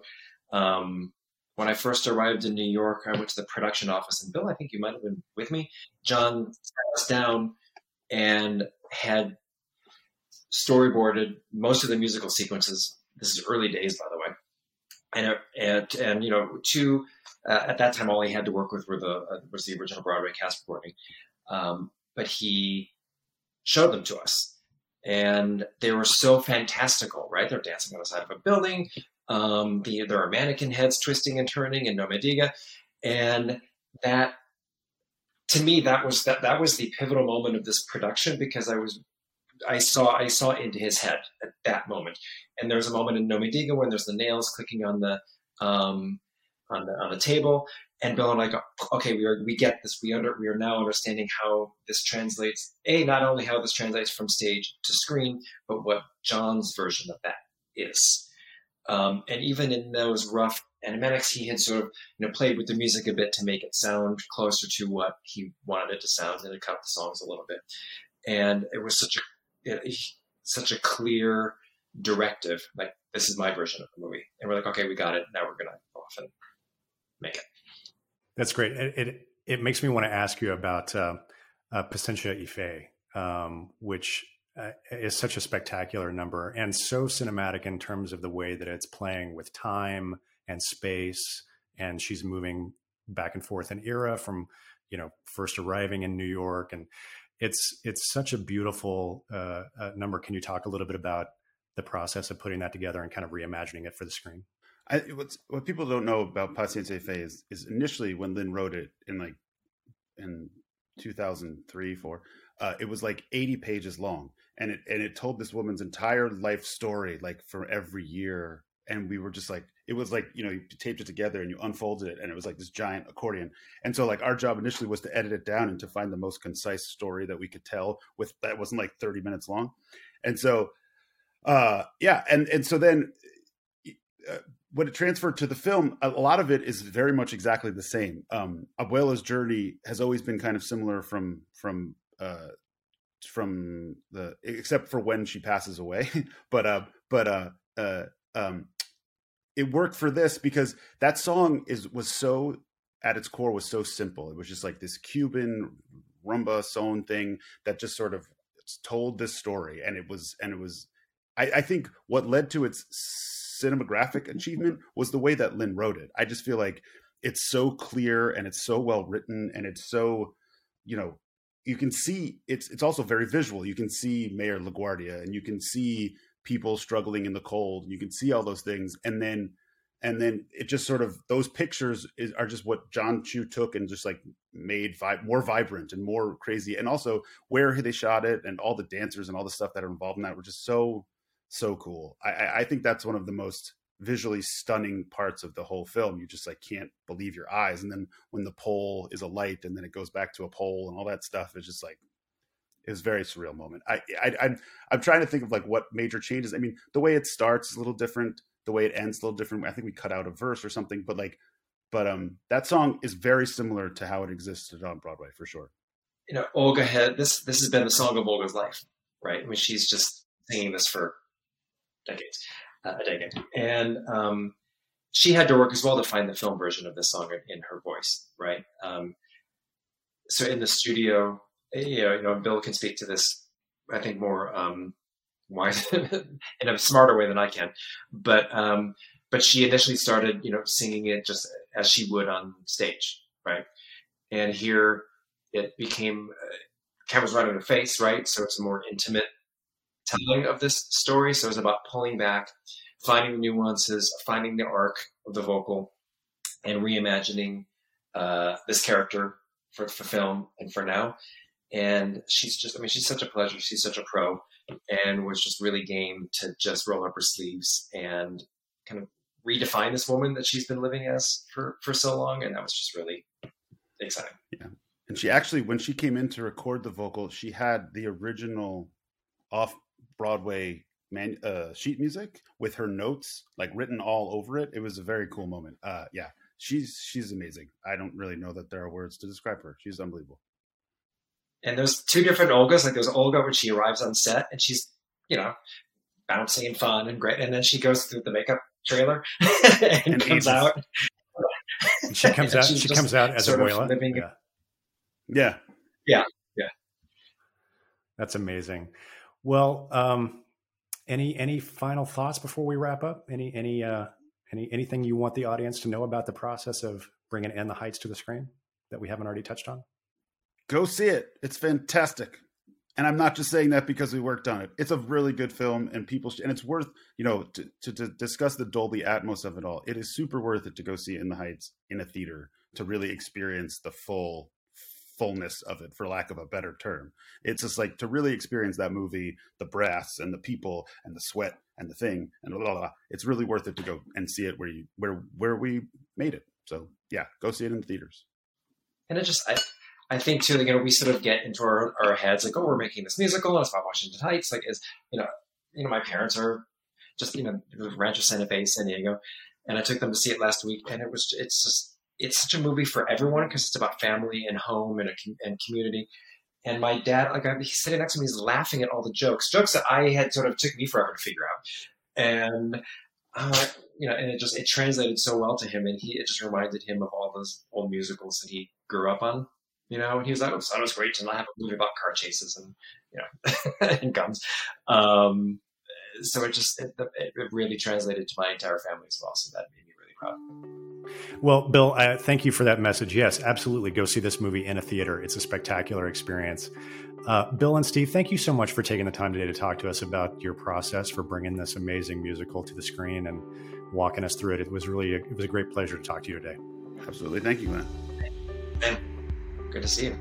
E: Um, when I first arrived in New York, I went to the production office, and Bill, I think you might have been with me. Jon sat us down and had storyboarded most of the musical sequences. This is early days, by the way, and and and you know, two uh, at that time, all he had to work with were the uh, was the original Broadway cast recording. Um, but he showed them to us. And they were so fantastical, right? They're dancing on the side of a building. Um, the, there are mannequin heads twisting and turning in No Me Diga. And that, to me, that was that, that was the pivotal moment of this production because I was I saw I saw into his head at that moment. And there's a moment in No Me Diga when there's the nails clicking on the um, on the on the table, and Bill and I go, okay, we are we get this. We under we are now understanding how this translates. A not only how this translates from stage to screen, but what Jon's version of that is. Um, and even in those rough animatics, he had sort of you know played with the music a bit to make it sound closer to what he wanted it to sound, and to cut the songs a little bit. And it was such a such a clear directive, like this is my version of the movie. And we're like, okay, we got it. Now we're gonna go off and make it.
A: That's great. It it, it makes me want to ask you about uh, uh, Paciencia y Fe, um, which uh, is such a spectacular number and so cinematic in terms of the way that it's playing with time and space, and she's moving back and forth in era from you know first arriving in New York, and it's it's such a beautiful uh, uh, number. Can you talk a little bit about the process of putting that together and kind of reimagining it for the screen?
C: I, what people don't know about Paciencia Fe is, is initially when Lin wrote it in like in 2003, four, uh, it was like 80 pages long, and it and it told this woman's entire life story, like for every year. And we were just like, it was like you know, you taped it together and you unfolded it, and it was like this giant accordion. And so, like, our job initially was to edit it down and to find the most concise story that we could tell with that wasn't like 30 minutes long. And so, uh, yeah, and and so then. Uh, when it transferred to the film, a, lot of it is very much exactly the same. Um, Abuela's journey has always been kind of similar from from uh, from the except for when she passes away, but uh, but uh, uh, um, it worked for this because that song is was so at its core was so simple. It was just like this Cuban rumba son thing that just sort of told this story, and it was and it was. I, I think what led to its cinematographic achievement was the way that Lin wrote it. I just feel like it's so clear and it's so well written and it's so, you know, you can see it's it's also very visual. You can see Mayor LaGuardia and you can see people struggling in the cold. You can see all those things, and then and then it just sort of those pictures is, are just what Jon Chu took and just like made vi- more vibrant and more crazy, and also where they shot it and all the dancers and all the stuff that are involved in that were just so so cool. I, I think that's one of the most visually stunning parts of the whole film. You just like can't believe your eyes. And then when the pole is a light and then it goes back to a pole and all that stuff is just like it was very surreal moment. I, I I'm I'm trying to think of like what major changes. I mean, the way it starts is a little different. The way it ends a little different. I think we cut out a verse or something, but like, but um, that song is very similar to how it existed on Broadway for sure.
E: You know, Olga had this. This has been the song of Olga's life, right? I mean, she's just singing this for decades, uh, decade, and um, she had to work as well to find the film version of this song in, in her voice, right? Um, so in the studio, you know, you know, Bill can speak to this, I think, more um, wise in a smarter way than I can. But um, but she initially started, you know, singing it just as she would on stage, right? And here it became uh, cameras right on her face, right? So it's a more intimate telling of this story. So it's about pulling back, finding the nuances, finding the arc of the vocal, and reimagining uh, this character for, for film and for now. And she's just i mean she's such a pleasure. She's such a pro and was just really game to just roll up her sleeves and kind of redefine this woman that she's been living as for for so long. And that was just really exciting.
C: Yeah. And she actually when she came in to record the vocal she had the original off broadway man uh, sheet music with her notes like written all over it it was a very cool moment uh yeah she's she's amazing i don't really know that there are words to describe her she's unbelievable
E: and there's two different Olgas. Like there's Olga when she arrives on set and she's, you know, bouncy and fun and great. And then she goes through the makeup trailer and, and comes out.
A: And she comes out. She comes out as a Abuela.
C: Yeah. yeah.
E: Yeah. Yeah.
A: That's amazing. Well, um, any any final thoughts before we wrap up? Any any uh, any anything you want the audience to know about the process of bringing In the Heights to the screen that we haven't already touched on?
C: Go see it. It's fantastic. And I'm not just saying that because we worked on it. It's a really good film, and people, sh- and it's worth, you know, to, to, to discuss the Dolby Atmos of it all. It is super worth it to go see in the Heights in a theater to really experience the full fullness of it, for lack of a better term. It's just like to really experience that movie, the brass and the people and the sweat and the thing and blah, blah, blah. It's really worth it to go and see it where you where where we made it. So yeah, go see it in the theaters.
E: And it just I I think too, you know, we sort of get into our, our heads like, oh, we're making this musical. It's about Washington Heights. Like, is you know, you know, my parents are just you know Rancho Santa Fe, San Diego, and I took them to see it last week, and it was it's just it's such a movie for everyone because it's about family and home and a, and community. And my dad, like, he's sitting next to me, he's laughing at all the jokes, jokes that I had sort of took me forever to figure out, and. Uh, you know, and it just it translated so well to him, and he it just reminded him of all those old musicals that he grew up on you know, and he was like, oh, that was great to not have a movie about car chases and, you know, and guns. Um, so it just, it, it, really translated to my entire family as well. So that made me really proud.
A: Well, Bill, uh, thank you for that message. Yes, absolutely. Go see this movie in a theater. It's a spectacular experience. Uh, Bill and Steve, thank you so much for taking the time today to talk to us about your process for bringing this amazing musical to the screen and walking us through it. It was really, a, it was a great pleasure to talk to you today.
C: Absolutely. Thank you, man.
E: And Good to see you.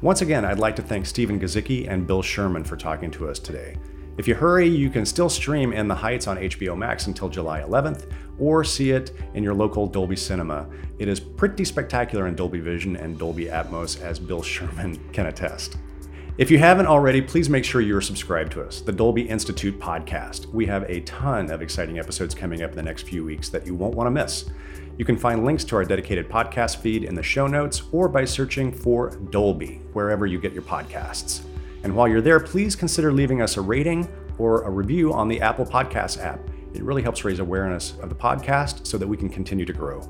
A: Once again, I'd like to thank Steven Gizicki and Bill Sherman for talking to us today. If you hurry, you can still stream In the Heights on HBO Max until July 11th, or see it in your local Dolby Cinema. It is pretty spectacular in Dolby Vision and Dolby Atmos, as Bill Sherman can attest. If you haven't already, please make sure you're subscribed to us, the Dolby Institute podcast. We have a ton of exciting episodes coming up in the next few weeks that you won't want to miss. You can find links to our dedicated podcast feed in the show notes or by searching for Dolby wherever you get your podcasts. And while you're there, please consider leaving us a rating or a review on the Apple Podcasts app. It really helps raise awareness of the podcast so that we can continue to grow.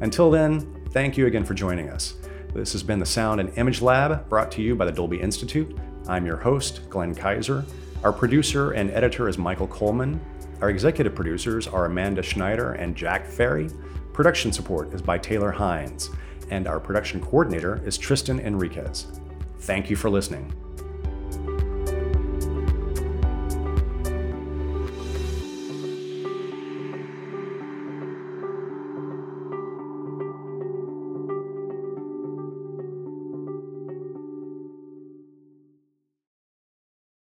A: Until then, thank you again for joining us. This has been the Sound and Image Lab brought to you by the Dolby Institute. I'm your host, Glenn Kiser. Our producer and editor is Michael Coleman. Our executive producers are Amanda Schneider and Jack Ferry. Production support is by Taylor Hines, and our production coordinator is Tristan Enriquez. Thank you for listening.